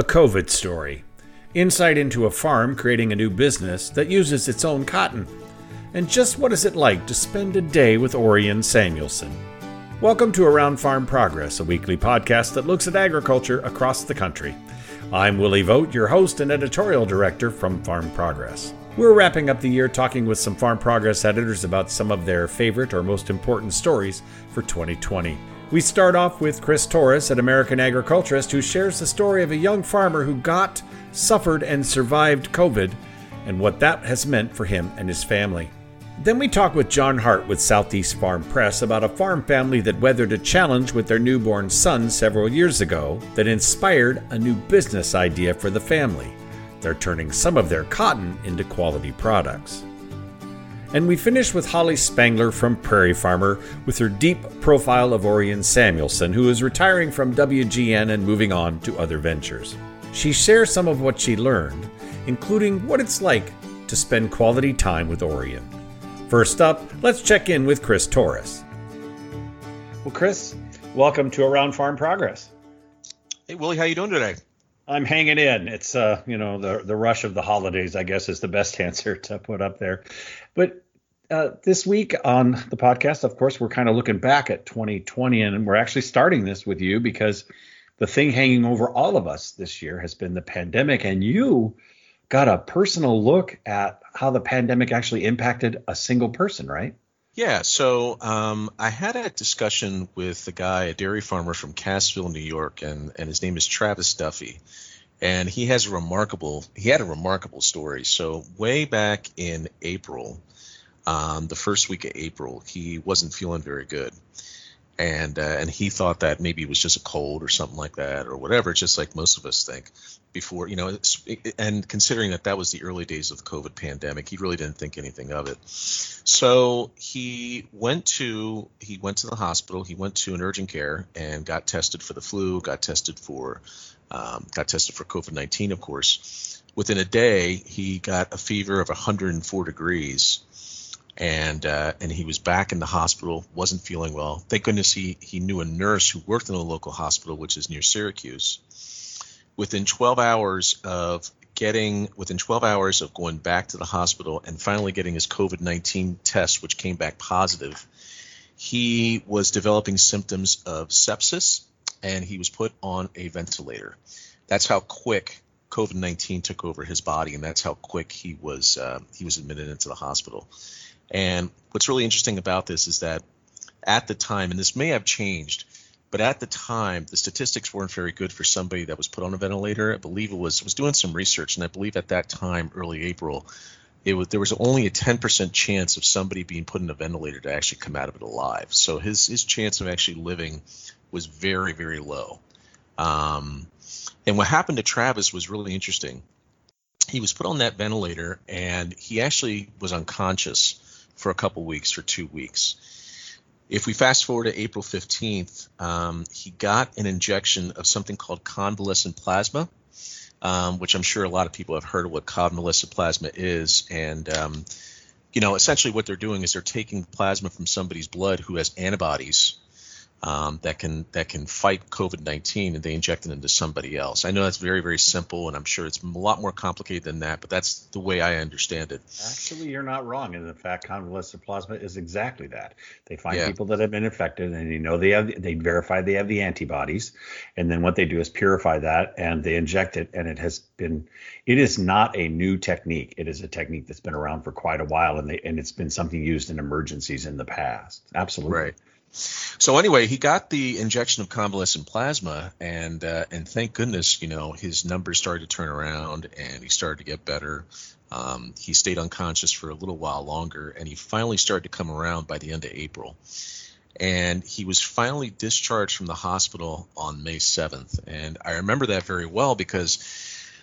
A COVID story. Insight into a farm creating a new business that uses its own cotton. And just what is it like to spend a day with Orion Samuelson? Welcome to Around Farm Progress, a weekly podcast that looks at agriculture across the country. I'm Willie Vogt, your host and editorial director from Farm Progress. We're wrapping up the year talking with some Farm Progress editors about some of their favorite or most important stories for 2020. We start off with Chris Torres, an American agriculturist who shares the story of a young farmer who got, suffered, and survived COVID and what that has meant for him and his family. Then we talk with John Hart with Southeast Farm Press about a farm family that weathered a challenge with their newborn son several years ago that inspired a new business idea for the family. They're turning some of their cotton into quality products. And we finish with Holly Spangler from Prairie Farmer with her deep profile of Orion Samuelson, who is retiring from WGN and moving on to other ventures. She shares some of what she learned, including what it's like to spend quality time with Orion. First up, let's check in with Chris Torres. Well, Chris, welcome to Around Farm Progress. Hey, Willie, how you doing today? I'm hanging in. It's uh, you know, the the rush of the holidays, I guess, is the best answer to put up there. But uh, this week on the podcast, of course, we're kind of looking back at 2020, and we're actually starting this with you because the thing hanging over all of us this year has been the pandemic, and you got a personal look at how the pandemic actually impacted a single person, right? Yeah, so um, I had a discussion with a guy, a dairy farmer from Cassville, New York, and, and his name is Travis Duffy. And he has a remarkable, he had a remarkable story. So way back in April, um, the first week of April, he wasn't feeling very good, and uh, and he thought that maybe it was just a cold or something like that or whatever, just like most of us think. Before you know, and considering that that was the early days of the COVID pandemic, he really didn't think anything of it. So he went to he went to the hospital. He went to an urgent care and got tested for the flu. Got tested for um, got tested for COVID nineteen, of course. Within a day, he got a fever of 104 degrees and uh, and he was back in the hospital, wasn't feeling well. Thank goodness he he knew a nurse who worked in a local hospital, which is near Syracuse. Within 12 hours of getting within 12 hours of going back to the hospital and finally getting his COVID-19 test, which came back positive, he was developing symptoms of sepsis, and he was put on a ventilator. That's how quick COVID-19 took over his body, and that's how quick he was uh, he was admitted into the hospital. And what's really interesting about this is that at the time, and this may have changed, but at the time, the statistics weren't very good for somebody that was put on a ventilator. I believe it was was doing some research, and I believe at that time, early April, it was there was only a 10% chance of somebody being put in a ventilator to actually come out of it alive. So his his chance of actually living was very very low. Um, and what happened to Travis was really interesting. He was put on that ventilator, and he actually was unconscious for a couple weeks, for two weeks. If we fast forward to April 15th, um, he got an injection of something called convalescent plasma, um, which I'm sure a lot of people have heard of what convalescent plasma is. And, um, you know, essentially what they're doing is they're taking plasma from somebody's blood who has antibodies um, that can that can fight COVID-19 and they inject it into somebody else. I know that's very very simple, and I'm sure it's a lot more complicated than that, but that's the way I understand it. Actually, you're not wrong. And in fact, convalescent plasma is exactly that. They find yeah. people that have been infected, and you know they have they verify they have the antibodies, and then what they do is purify that and they inject it, and it has been it is not a new technique. It is a technique that's been around for quite a while, and they and it's been something used in emergencies in the past. Absolutely. Right. So anyway, he got the injection of convalescent plasma, and uh, and thank goodness, you know, his numbers started to turn around, and he started to get better. Um, he stayed unconscious for a little while longer, and he finally started to come around by the end of April. And he was finally discharged from the hospital on May 7th, and I remember that very well because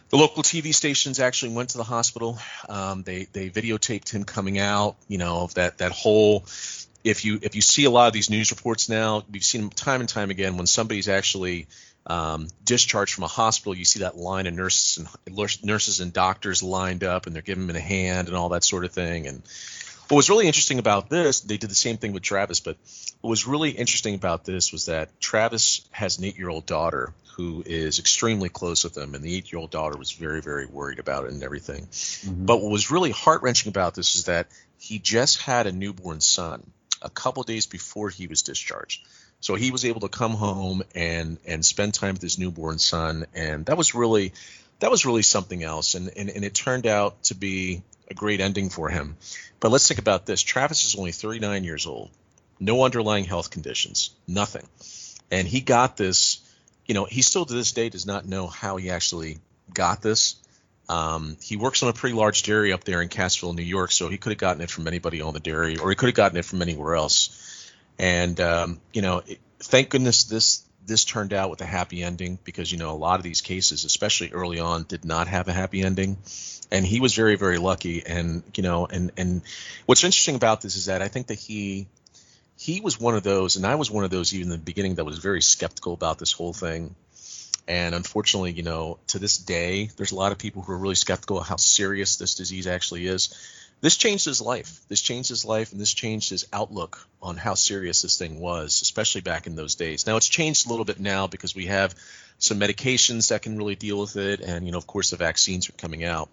the local TV stations actually went to the hospital. Um, they they videotaped him coming out. You know that that whole if you if you see a lot of these news reports now, we've seen them time and time again when somebody's actually um, discharged from a hospital, you see that line of nurses and nurses and doctors lined up, and they're giving them a hand and all that sort of thing. And what was really interesting about this, they did the same thing with Travis, but what was really interesting about this was that Travis has an eight-year-old daughter who is extremely close with him, and the eight-year-old daughter was very, very worried about it and everything. Mm-hmm. But what was really heart-wrenching about this is that he just had a newborn son a couple days before he was discharged. So he was able to come home and and spend time with his newborn son, and that was really that was really something else. And and, and it turned out to be a great ending for him. But let's think about this. Travis is only 39 years old, no underlying health conditions, nothing, and he got this. You know, he still to this day does not know how he actually got this. Um, he works on a pretty large dairy up there in Cassville, New York, so he could have gotten it from anybody on the dairy, or he could have gotten it from anywhere else. And um, you know, it, thank goodness this this turned out with a happy ending because you know a lot of these cases, especially early on, did not have a happy ending. And he was very very lucky. And you know, and and what's interesting about this is that I think that he he was one of those, and I was one of those even in the beginning that was very skeptical about this whole thing. And unfortunately, you know, to this day, there's a lot of people who are really skeptical of how serious this disease actually is this changed his life. This changed his life, and this changed his outlook on how serious this thing was, especially back in those days. Now it's changed a little bit now because we have some medications that can really deal with it, and you know, of course, the vaccines are coming out.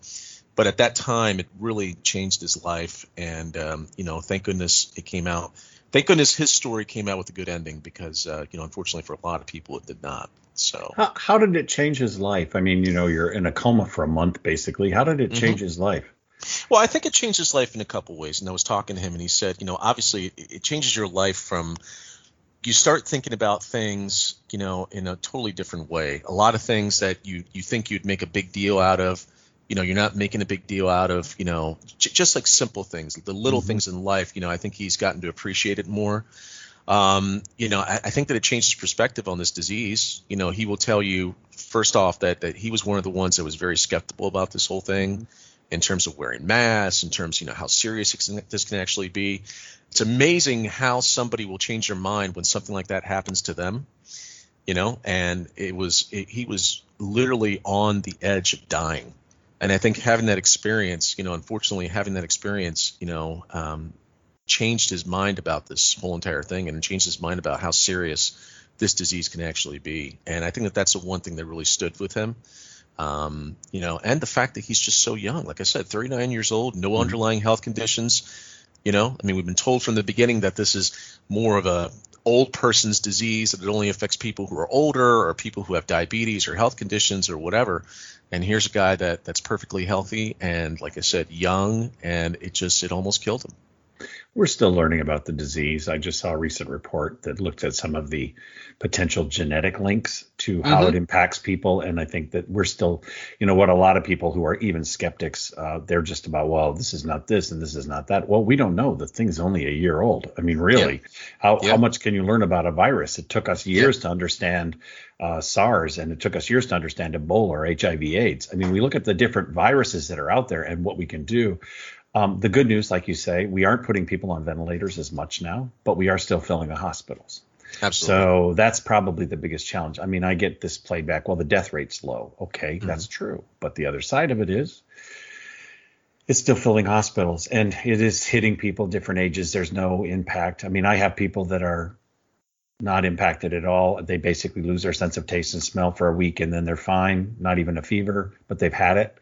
But at that time, it really changed his life, and um, you know, thank goodness it came out. Thank goodness his story came out with a good ending because uh, you know, unfortunately for a lot of people, it did not. So how, how did it change his life? I mean, you know, you're in a coma for a month basically. How did it mm-hmm. change mm-hmm. his life? Well, I think it changed his life in a couple ways. And I was talking to him, and he said, you know, obviously it, changes your life from you start thinking about things, you know, in a totally different way. A lot of things that you you think you'd make a big deal out of, you know, you're not making a big deal out of, you know, j- just like simple things, the little mm-hmm. things in life. You know, I think he's gotten to appreciate it more. Um, you know, I, I, think that it changed his perspective on this disease. You know, he will tell you first off that that he was one of the ones that was very skeptical about this whole thing. Mm-hmm in terms of wearing masks, in terms, you know, how serious this can actually be. It's amazing how somebody will change their mind when something like that happens to them, you know. And it was it, he was literally on the edge of dying, and I think having that experience, you know, unfortunately having that experience, you know, um, changed his mind about this whole entire thing, and changed his mind about how serious this disease can actually be. And I think that that's the one thing that really stood with him. Um, you know, and the fact that he's just so young. Like I said, 39 years old, no mm-hmm. underlying health conditions. You know, I mean, we've been told from the beginning that this is more of a old person's disease that it only affects people who are older or people who have diabetes or health conditions or whatever. And here's a guy that that's perfectly healthy and, like I said, young, and it just it almost killed him. We're still learning about the disease. I just saw a recent report that looked at some of the potential genetic links to how mm-hmm. it impacts people. And I think that we're still, you know, what a lot of people who are even skeptics, uh, they're just about, well, this is not this and this is not that. Well, we don't know. The thing's only a year old. I mean, really, yeah. how, yeah. how much can you learn about a virus? It took us years yeah. to understand uh, SARS, and it took us years to understand Ebola or HIV/AIDS. I mean, we look at the different viruses that are out there and what we can do. Um, the good news, like you say, we aren't putting people on ventilators as much now, but we are still filling the hospitals. Absolutely. So that's probably the biggest challenge. I mean, I get this played back. Well, the death rate's low. Okay, mm-hmm. that's true. But the other side of it is it's still filling hospitals and it is hitting people different ages. There's no impact. I mean, I have people that are not impacted at all. They basically lose their sense of taste and smell for a week and then they're fine, not even a fever, but they've had it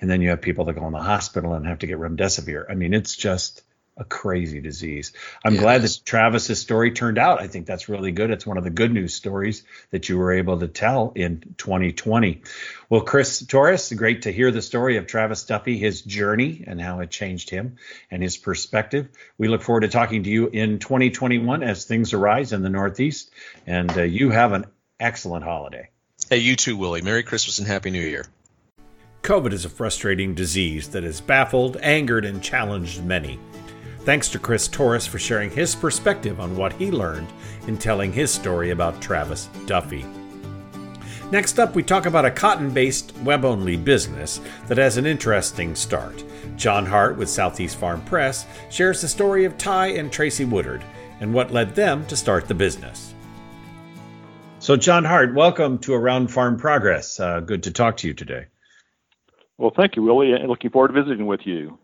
and then you have people that go in the hospital and have to get remdesivir. I mean, it's just a crazy disease. I'm yes. glad that Travis's story turned out. I think that's really good. It's one of the good news stories that you were able to tell in 2020. Well, Chris Torres, great to hear the story of Travis Duffy, his journey and how it changed him and his perspective. We look forward to talking to you in 2021 as things arise in the Northeast. And uh, you have an excellent holiday. Hey, you too, Willie. Merry Christmas and Happy New Year. COVID is a frustrating disease that has baffled, angered, and challenged many. Thanks to Chris Torres for sharing his perspective on what he learned in telling his story about Travis Duffy. Next up, we talk about a cotton based web only business that has an interesting start. John Hart with Southeast Farm Press shares the story of Ty and Tracy Woodard and what led them to start the business. So, John Hart, welcome to Around Farm Progress. Uh, good to talk to you today. Well, thank you, Willie, and looking forward to visiting with you.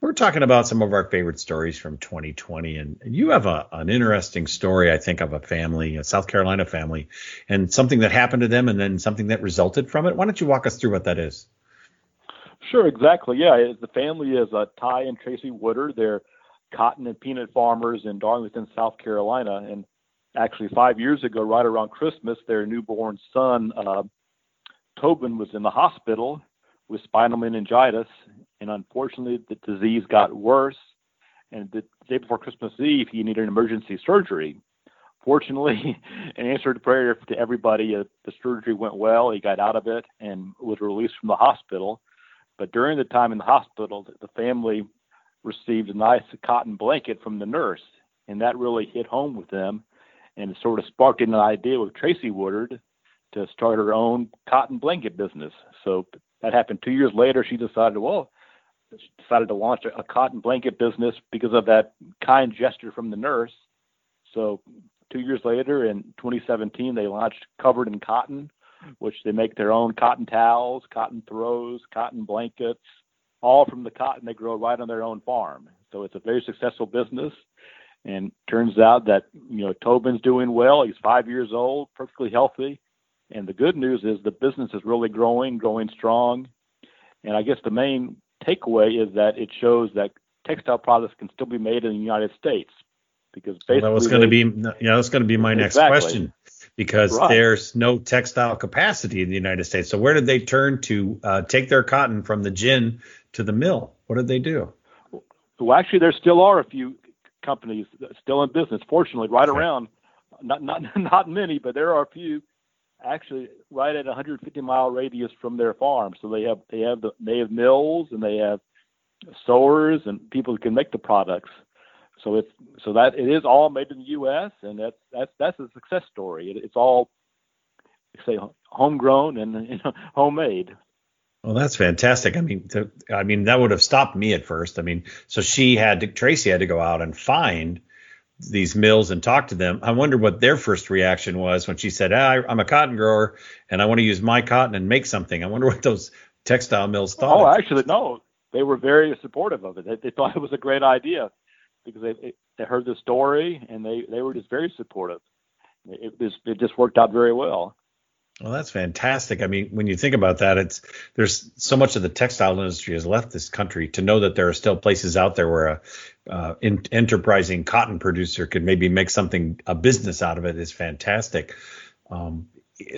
we're talking about some of our favorite stories from 2020, and, you have a, an interesting story, I think, of a family, a South Carolina family, and something that happened to them, and then something that resulted from it. Why don't you walk us through what that is? Sure, exactly. Yeah, the family is uh, Ty and Tracy Woodard. They're cotton and peanut farmers in Darlington, South Carolina, and actually five years ago, right around Christmas, their newborn son, uh, Tobin, was in the hospital with spinal meningitis, and unfortunately, the disease got worse. And the day before Christmas Eve, he needed an emergency surgery. Fortunately, in answer to prayer to everybody, uh, the surgery went well. He got out of it and was released from the hospital. But during the time in the hospital, the family received a nice cotton blanket from the nurse, and that really hit home with them, and sort of sparked an idea with Tracy Woodard to start her own cotton blanket business. So that happened two years later. She decided, well, she decided to launch a, a cotton blanket business because of that kind gesture from the nurse. So two years later, in 2017, they launched Covered in Cotton, which they make their own cotton towels, cotton throws, cotton blankets, all from the cotton they grow right on their own farm. So it's a very successful business. And turns out that you know Tobin's doing well. He's five years old, perfectly healthy. And the good news is the business is really growing, growing strong. And I guess the main takeaway is that it shows that textile products can still be made in the United States because basically well, that was going to be yeah that's going to be my next question because right. there's no textile capacity in the United States. So where did they turn to uh, take their cotton from the gin to the mill? What did they do? Well, actually, there still are a few companies still in business. Fortunately, right okay. around, not not not many, but there are a few actually right at a 150 mile radius from their farm. So they have they have the they have mills and they have sewers and people who can make the products. So it's so that it is all made in the U.S. and that's that's that's a success story. It, it's all say homegrown and you know, homemade. Well, that's fantastic. I mean, to, I mean that would have stopped me at first. I mean, so she had to Tracy had to go out and find these mills and talk to them. I wonder what their first reaction was when she said, ah, "I'm a cotton grower and I want to use my cotton and make something." I wonder what those textile mills thought. Oh, actually, no, they were very supportive of it. They, they thought it was a great idea because they they heard the story and they they were just very supportive. It just it just worked out very well. Well, that's fantastic. I mean, when you think about that, it's there's so much of the textile industry has left this country. To know that there are still places out there where a uh, in, enterprising cotton producer could maybe make something a business out of it is fantastic. Um,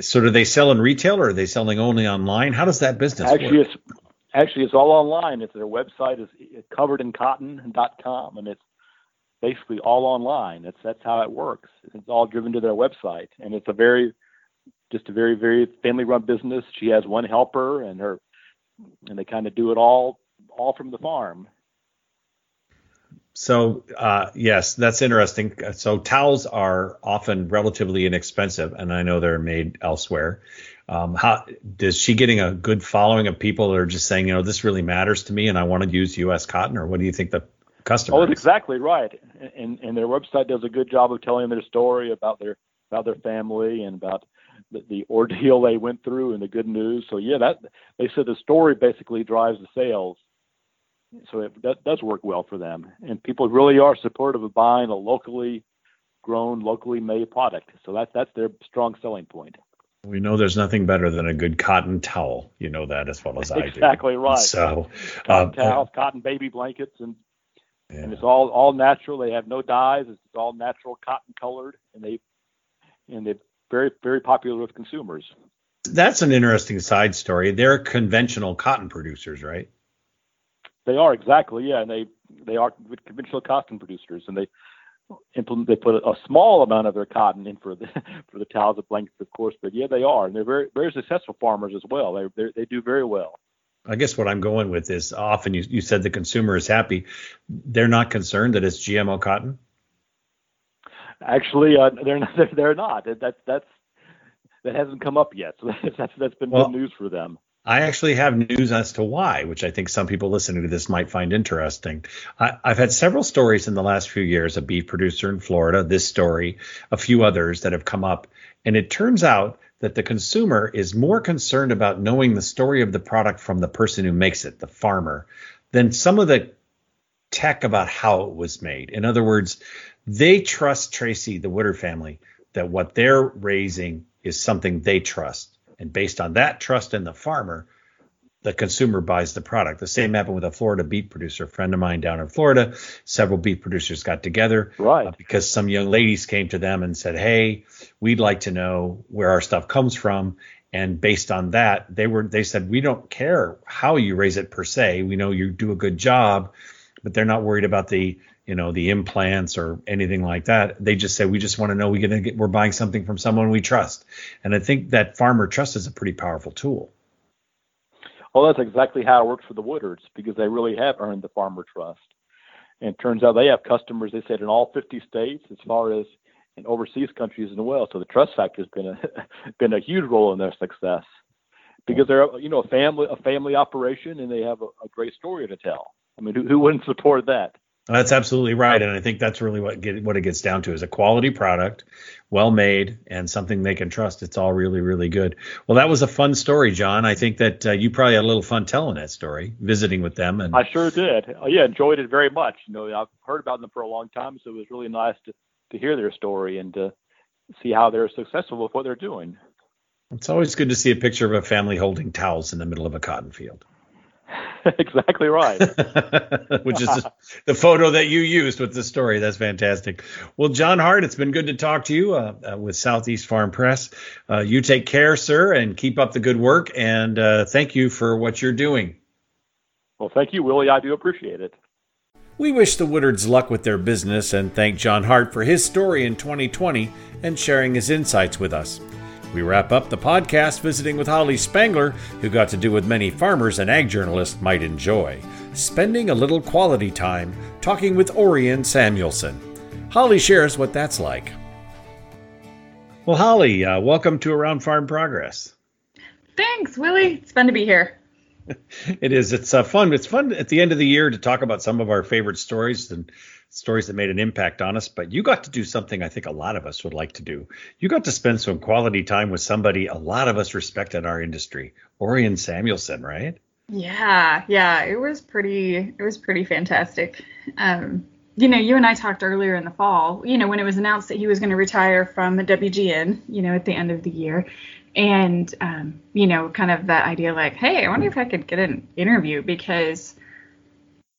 so, do they sell in retail or are they selling only online? How does that business actually, work? It's, actually, it's all online. It's their website is coveredInCotton.com, and it's basically all online. That's that's how it works. It's all driven to their website, and it's a very just a very very family run business. She has one helper, and her and they kind of do it all all from the farm. So uh, yes, that's interesting. So towels are often relatively inexpensive, and I know they're made elsewhere. Um, how does she getting a good following of people that are just saying, you know, this really matters to me, and I want to use U.S. cotton, or what do you think the customer? Oh, that's exactly right. And and their website does a good job of telling their story about their about their family and about the, the ordeal they went through and the good news. So yeah, that they said the story basically drives the sales. So it that does work well for them, and people really are supportive of buying a locally grown, locally made product. So that's that's their strong selling point. We know there's nothing better than a good cotton towel. You know that as well as I do. Exactly right. So cotton uh, towels, cotton baby blankets, and yeah. and it's all all natural. They have no dyes. It's all natural, cotton colored, and they and they're very very popular with consumers. That's an interesting side story. They're conventional cotton producers, right? They are exactly, yeah, and they they are conventional cotton producers, and they implement they put a, a, small amount of their cotton in for the for the towels and blankets, of course, but yeah, they are, and they're very very successful farmers as well. They they do very well. I guess what I'm going with is often you, you said the consumer is happy. They're not concerned that it's GMO cotton. Actually, uh, they're not. They're not. That's that's that hasn't come up yet. So that's that's been well, good news for them. I actually have news as to why, which I think some people listening to this might find interesting. I, have had several stories in the last few years, a beef producer in Florida, this story, a few others that have come up. And it turns out that the consumer is more concerned about knowing the story of the product from the person who makes it, the farmer, than some of the tech about how it was made. In other words, they trust Tracy, the Woodard family, that what they're raising is something they trust. And based on that trust in the farmer, the consumer buys the product. The same happened with a Florida beef producer, a friend of mine down in Florida. Several beef producers got together right. Uh, because some young ladies came to them and said, "Hey, we'd like to know where our stuff comes from." And based on that, they were they said, "We don't care how you raise it per se. We know you do a good job, but they're not worried about the you know the implants or anything like that. They just say we just want to know we gonna get, we're buying something from someone we trust. And I think that farmer trust is a pretty powerful tool. Well, that's exactly how it works for the Woodards because they really have earned the farmer trust. And turns out they have customers, they said, in all 50 states as far as in overseas countries as well. So the trust factor has been a, been a huge role in their success because they're, you know, a family, a family operation and they have a, a great story to tell. I mean, who, who wouldn't support that? That's absolutely right, and I think that's really what get, what it gets down to is a quality product, well made, and something they can trust. It's all really really good. Well, that was a fun story, John. I think that uh, you probably had a little fun telling that story, visiting with them, and I sure did. Uh, yeah, enjoyed it very much. You know, I've heard about them for a long time, so it was really nice to to hear their story and to see how they're successful with what they're doing. It's always good to see a picture of a family holding towels in the middle of a cotton field. exactly right. Which is the photo that you used with the story. That's fantastic. Well, John Hart, it's been good to talk to you uh, uh, with Southeast Farm Press. Uh, you take care, sir, and keep up the good work. And uh, thank you for what you're doing. Well, thank you, Willie. I do appreciate it. We wish the Woodards luck with their business and thank John Hart for his story in 2020 and sharing his insights with us. We wrap up the podcast visiting with Holly Spangler, who got to do what many farmers and ag journalists might enjoy spending a little quality time talking with Orion Samuelson. Holly shares what that's like. Well, Holly, uh, welcome to Around Farm Progress. Thanks, Willie. It's fun to be here. it is. It's uh, fun. It's fun at the end of the year to talk about some of our favorite stories and stories that made an impact on us, but you got to do something I think a lot of us would like to do. You got to spend some quality time with somebody a lot of us respect in our industry, Orion Samuelson, right? Yeah, yeah, it was pretty it was pretty fantastic. Um, you know, you and I talked earlier in the fall, you know, when it was announced that he was going to retire from the WGN, you know, at the end of the year. And, um, you know, kind of that idea like, hey, I wonder if I could get an interview because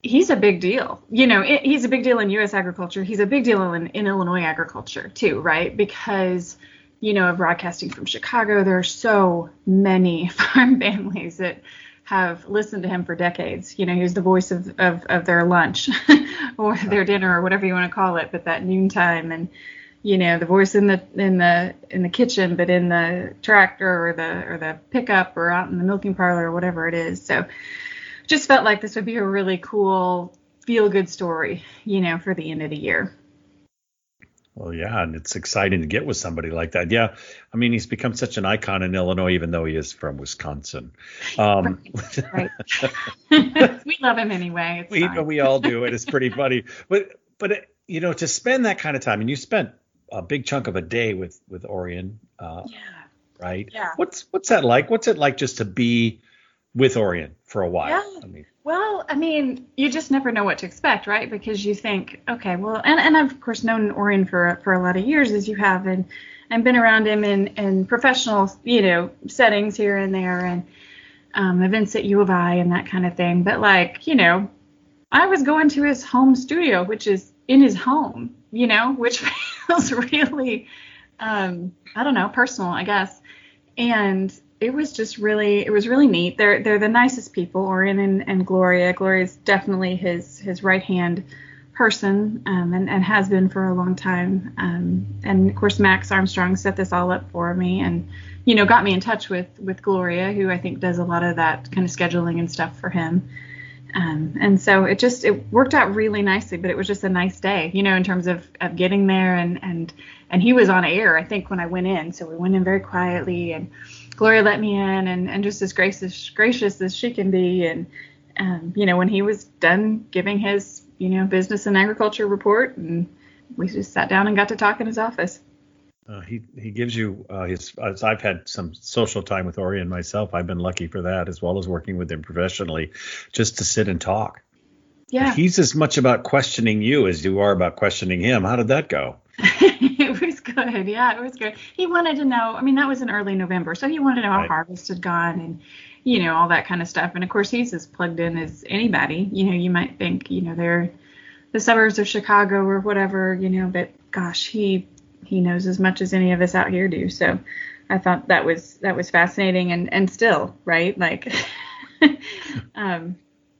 he's a big deal. You know, it, he's a big deal in U.S. agriculture. He's a big deal in, in Illinois agriculture too, right? Because you know, of broadcasting from Chicago, there are so many farm families that have listened to him for decades. You know, he was the voice of, of, of their lunch or their dinner or whatever you want to call it, but that noontime and you know, the voice in the in the in the kitchen, but in the tractor or the or the pickup or out in the milking parlor or whatever it is. So just felt like this would be a really cool feel good story, you know, for the end of the year. Well, yeah, and it's exciting to get with somebody like that. Yeah, I mean, he's become such an icon in Illinois, even though he is from Wisconsin. Um, right. right. we love him anyway. It's we we all do. It is pretty funny, but but you know, to spend that kind of time, and you spent a big chunk of a day with with Orion. Uh, yeah. Right. Yeah. What's what's that like? What's it like just to be with Orion for a while. Yeah. I mean, well, I mean, you just never know what to expect, right? Because you think, okay, well, and, and I've of course known Orion for for a lot of years, as you have, and and been around him in in professional, you know, settings here and there, and um, events at U of I and that kind of thing. But like, you know, I was going to his home studio, which is in his home, you know, which feels really, um, I don't know, personal, I guess. And it was just really it was really neat. They're they're the nicest people, Orion and, and Gloria. Gloria is definitely his his right hand person um, and, and has been for a long time. Um, and of course Max Armstrong set this all up for me and you know got me in touch with with Gloria, who I think does a lot of that kind of scheduling and stuff for him. Um, and so it just it worked out really nicely, but it was just a nice day, you know, in terms of, of getting there and and and he was on air, I think, when I went in. So we went in very quietly and Gloria let me in and, and just as gracious gracious as she can be. And um, you know, when he was done giving his, you know, business and agriculture report and we just sat down and got to talk in his office. Uh, he he gives you uh, his. As I've had some social time with Orion myself. I've been lucky for that, as well as working with him professionally, just to sit and talk. Yeah. He's as much about questioning you as you are about questioning him. How did that go? it was good. Yeah, it was good. He wanted to know. I mean, that was in early November, so he wanted to know Right. how harvest had gone and you know all that kind of stuff. And of course, he's as plugged in as anybody. You know, you might think you know they're the suburbs of Chicago or whatever. You know, but gosh, he he knows as much as any of us out here do. So I thought that was that was fascinating and and still right like. um,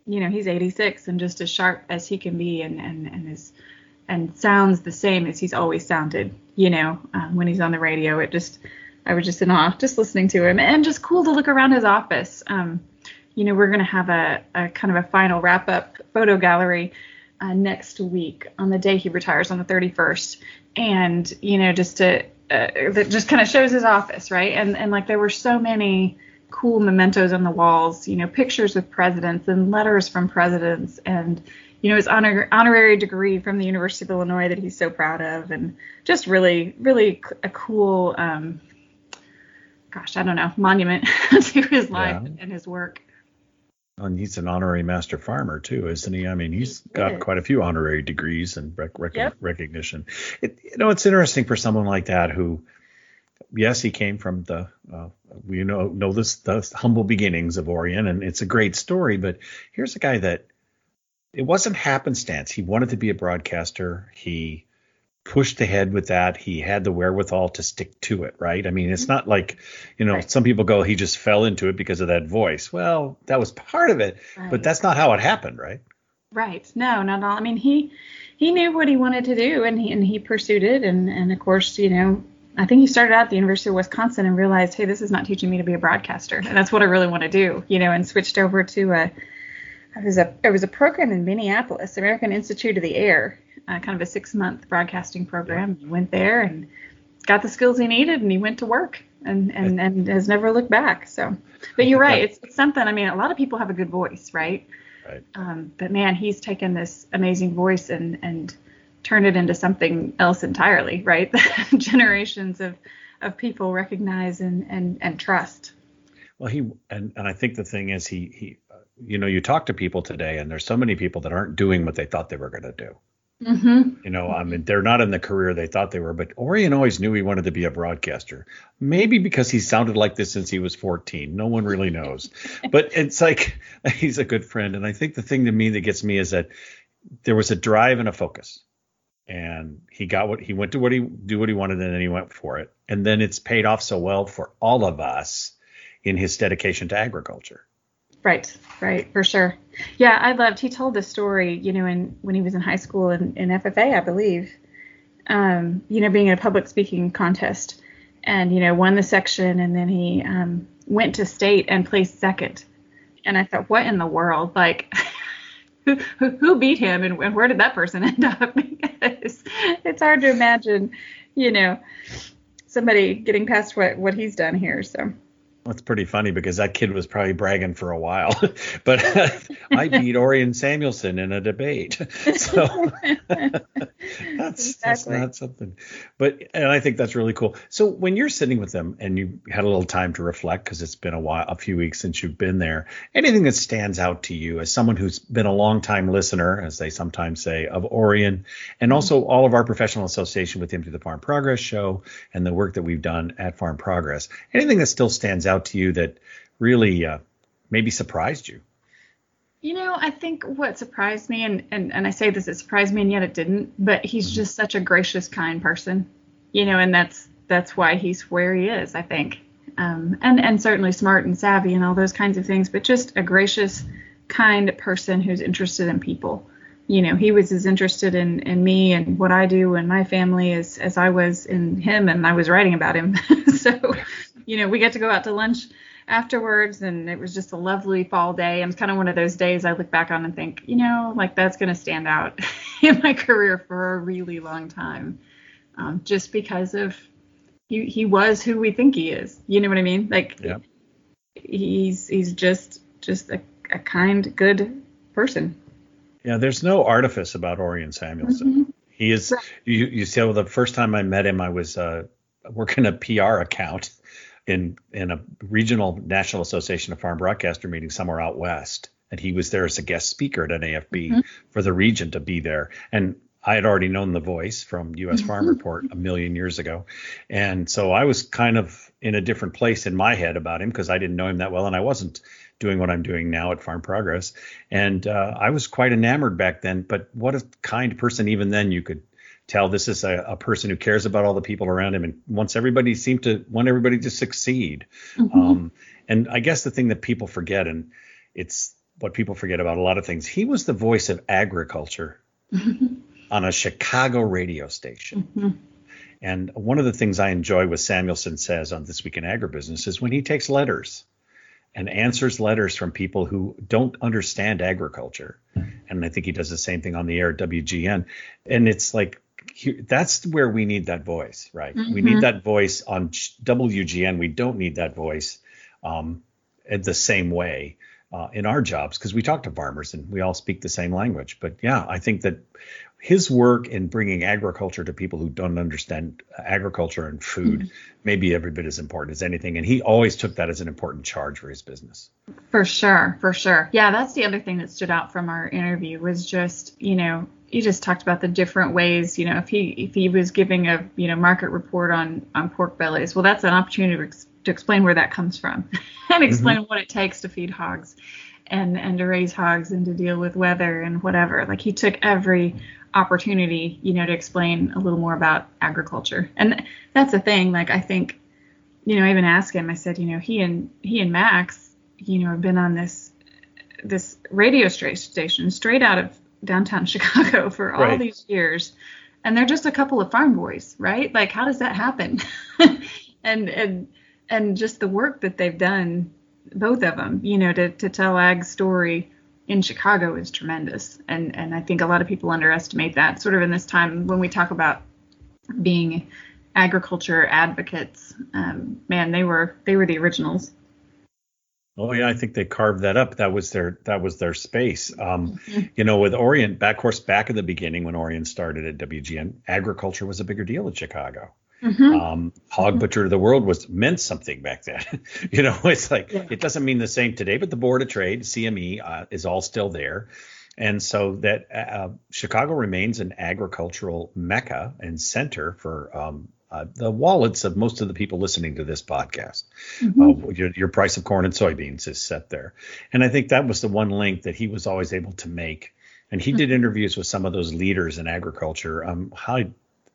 you know, he's 86 and just as sharp as he can be, and and and is and sounds the same as he's always sounded. You know, um, when he's on the radio, it just I was just in awe just listening to him, and just cool to look around his office. Um, you know, we're gonna have a, a kind of a final wrap up photo gallery uh, next week on the day he retires on the 31st, and you know, just to uh, that just kind of shows his office, right? And and like there were so many cool mementos on the walls, you know, pictures with presidents and letters from presidents and you know his honor, honorary degree from the University of Illinois that he's so proud of and just really really a cool um gosh, I don't know, monument to his life Yeah. and his work. And he's an honorary master farmer too, isn't he? I mean, he's got quite a few honorary degrees and rec- rec- Yep. recognition. It, you know, it's interesting for someone like that who, yes, he came from the, uh, we know know this the humble beginnings of Orion, and it's a great story. But here's a guy that it wasn't happenstance. He wanted to be a broadcaster. He pushed ahead with that. He had the wherewithal to stick to it, right? I mean, it's mm-hmm. not like, you know, Right. some people go, he just fell into it because of that voice. Well, that was part of it, Right. but that's not how it happened, right? Right. No, not at all. I mean, he he knew what he wanted to do, and he and he pursued it. And and of course, you know, I think he started out at the University of Wisconsin and realized, hey, this is not teaching me to be a broadcaster, and that's what I really want to do. You know, and switched over to a it was a it was a program in Minneapolis, American Institute of the Air, uh, kind of a six month broadcasting program. He went there and got the skills he needed, and he went to work. And, and, and has never looked back. So, but you're right. It's, it's something. I mean, a lot of people have a good voice, right? Right. Um, but man, he's taken this amazing voice and and turned it into something else entirely, right? Generations of of people recognize and and and trust. Well, he and and I think the thing is he he uh, you know you talk to people today and there's so many people that aren't doing what they thought they were going to do. Mm-hmm. You know, I mean they're not in the career they thought they were. But Orion always knew he wanted to be a broadcaster. Maybe because he sounded like this since he was 14. No one really knows. but it's like he's a good friend, and I think the thing to me that gets me is that there was a drive and a focus. And he got what he went to what he do what he wanted and then he went for it. And then it's paid off so well for all of us in his dedication to agriculture. Right, right, for sure. Yeah, I loved. He told this story, you know, in when he was in high school in, in FFA, I believe. Um, you know, being in a public speaking contest, and you know, won the section, and then he um, went to state and placed second. And I thought, what in the world? Like, who who, who beat him, and, and where did that person end up? because it's hard to imagine, you know, somebody getting past what what he's done here. So. That's pretty funny because that kid was probably bragging for a while. but I beat Orion Samuelson in a debate. So that's that's not something. But and I think that's really cool. So when you're sitting with them and you had a little time to reflect because it's been a while, a few weeks since you've been there, anything that stands out to you as someone who's been a long time listener, as they sometimes say, of Orion, and mm-hmm. also all of our professional association with him through the Farm Progress Show and the work that we've done at Farm Progress. Anything that still stands out to you that really uh, maybe surprised you? You know, I think what surprised me, and, and, and I say this, it surprised me, and yet it didn't. But he's Mm-hmm. just such a gracious, kind person, you know, and that's that's why he's where he is, I think. Um, and and certainly smart and savvy and all those kinds of things, but just a gracious, kind person who's interested in people. You know, he was as interested in in me and what I do and my family as as I was in him, and I was writing about him. so, you know, we got to go out to lunch afterwards and it was just a lovely fall day and it's kind of one of those days i look back on and think you know like that's going to stand out in my career for a really long time um, just because of he, he was who we think he is you know what i mean like Yeah. he's he's just just a, a kind good person Yeah, there's no artifice about Orion Samuelson. He is. Right. You you see, well, the first time I met him, I was uh, working a PR account in in a regional National Association of Farm Broadcaster meeting somewhere out west, and he was there as a guest speaker at NAFB mm-hmm. for the region to be there. And I had already known the voice from U.S. Farm Report a million years ago, and so I was kind of in a different place in my head about him because I didn't know him that well, and I wasn't doing what I'm doing now at Farm Progress, and uh, I was quite enamored back then. But what a kind person! Even then, you could tell this is a, a person who cares about all the people around him and wants everybody seem to want everybody to succeed. Mm-hmm. Um, and I guess the thing that people forget, and it's what people forget about a lot of things, he was the voice of agriculture. on a Chicago radio station. Mm-hmm. And one of the things I enjoy what Samuelson says on This Week in Agribusiness is when he takes letters and answers letters from people who don't understand agriculture. And I think he does the same thing on the air at WGN. And it's like, that's where we need that voice, right? Mm-hmm. We need that voice on WGN. We don't need that voice um, the same way uh, in our jobs because we talk to farmers and we all speak the same language. But yeah, I think that his work in bringing agriculture to people who don't understand agriculture and food mm-hmm. may be every bit as important as anything. And he always took that as an important charge for his business. For sure, for sure. Yeah, that's the other thing that stood out from our interview was just, you know, he just talked about the different ways, you know, if he if he was giving a, you know, market report on on pork bellies, well, that's an opportunity to, ex- to explain where that comes from and explain mm-hmm. what it takes to feed hogs and and to raise hogs and to deal with weather and whatever. Like he took every opportunity, you know, to explain a little more about agriculture. And that's the thing. Like I think, you know, I even asked him. I said, you know, he and he and Max, you know, have been on this this radio station straight out of downtown Chicago for all right. these years, and they're just a couple of farm boys, right? Like, how does that happen? and and and just the work that they've done, both of them, you know, to to tell Ag's story in Chicago is tremendous. And and I think a lot of people underestimate that sort of in this time when we talk about being agriculture advocates. Um, man, they were they were the originals. Oh yeah, I think they carved that up. That was their that was their space. Um, mm-hmm. You know, with Orion, back course back in the beginning when Orion started at WGN, agriculture was a bigger deal in Chicago. Mm-hmm. Um, Hog. Butcher of the World was meant something back then. you know, it's like yeah. it doesn't mean the same today, but the Board of Trade, CME, uh, is all still there. And so that uh, Chicago remains an agricultural mecca and center for um, uh, the wallets of most of the people listening to this podcast. Mm-hmm. Uh, your, your, price of corn and soybeans is set there. And I think that was the one link that he was always able to make. And he mm-hmm. did interviews with some of those leaders in agriculture. Um, how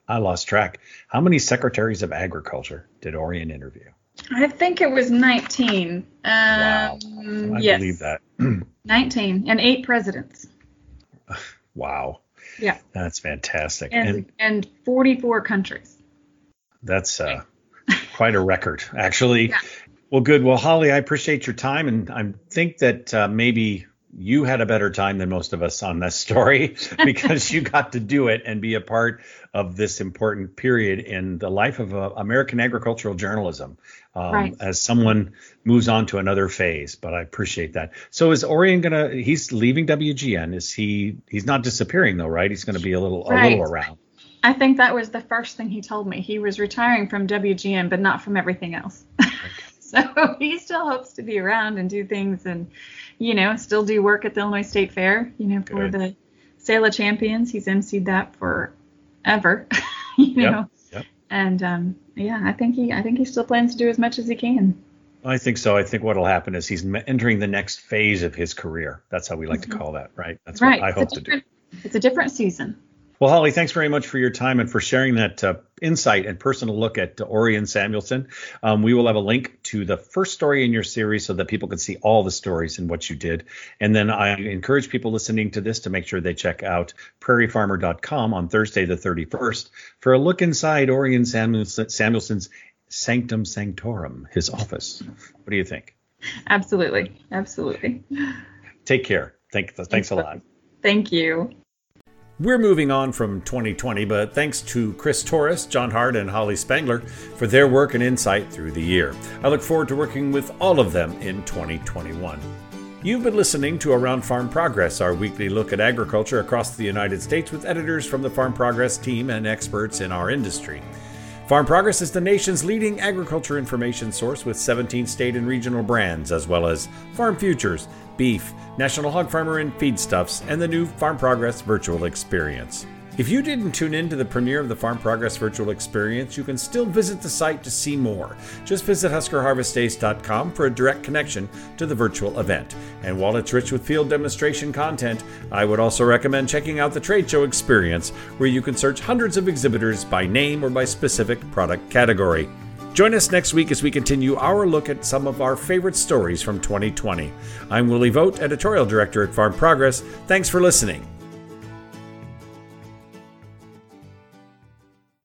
I lost track. How many secretaries of agriculture did Orion interview? I think it was 19. Um, wow. I yes. believe that. 19 and eight presidents. Wow. Yeah. That's fantastic. And, and, and 44 countries. That's uh, quite a record, actually. Yeah. Well, good. Well, Holly, I appreciate your time, and I think that uh, maybe you had a better time than most of us on this story because you got to do it and be a part of this important period in the life of uh, American agricultural journalism um, right. as someone moves on to another phase. But I appreciate that. So is Orion gonna? He's leaving WGN. Is he? He's not disappearing though, right? He's going to be a little right. a little around. I think that was the first thing he told me. He was retiring from WGN, but not from everything else. So he still hopes to be around and do things and you know, still do work at the Illinois State Fair, you know, for Good. the Sale of Champions. He's emceed that forever, you know. Yep. Yep. And um, yeah, I think he I think he still plans to do as much as he can. I think so. I think what'll happen is he's entering the next phase of his career. That's how we like mm-hmm. to call that, right? That's right. what I hope to do. It's a different season. Well, Holly, thanks very much for your time and for sharing that uh, insight and personal look at uh, Orion Samuelson. Um, we will have a link to the first story in your series so that people can see all the stories and what you did. And then I encourage people listening to this to make sure they check out prairiefarmer.com on Thursday, the 31st, for a look inside Orion Samuelson, Samuelson's Sanctum Sanctorum, his office. What do you think? Absolutely. Absolutely. Take care. Thank, thanks a lot. Thank you. We're moving on from 2020, but thanks to Chris Torres, John Hart, and Holly Spangler for their work and insight through the year. I look forward to working with all of them in 2021. You've been listening to Around Farm Progress, our weekly look at agriculture across the United States with editors from the Farm Progress team and experts in our industry. Farm Progress is the nation's leading agriculture information source with 17 state and regional brands, as well as Farm Futures, Beef, National Hog Farmer and Feedstuffs, and the new Farm Progress virtual experience. If you didn't tune in to the premiere of the Farm Progress virtual experience, you can still visit the site to see more. Just visit HuskerHarvestDays.com for a direct connection to the virtual event. And while it's rich with field demonstration content, I would also recommend checking out the trade show experience, where you can search hundreds of exhibitors by name or by specific product category. Join us next week as we continue our look at some of our favorite stories from 2020. I'm Willie Vogt, Editorial Director at Farm Progress. Thanks for listening.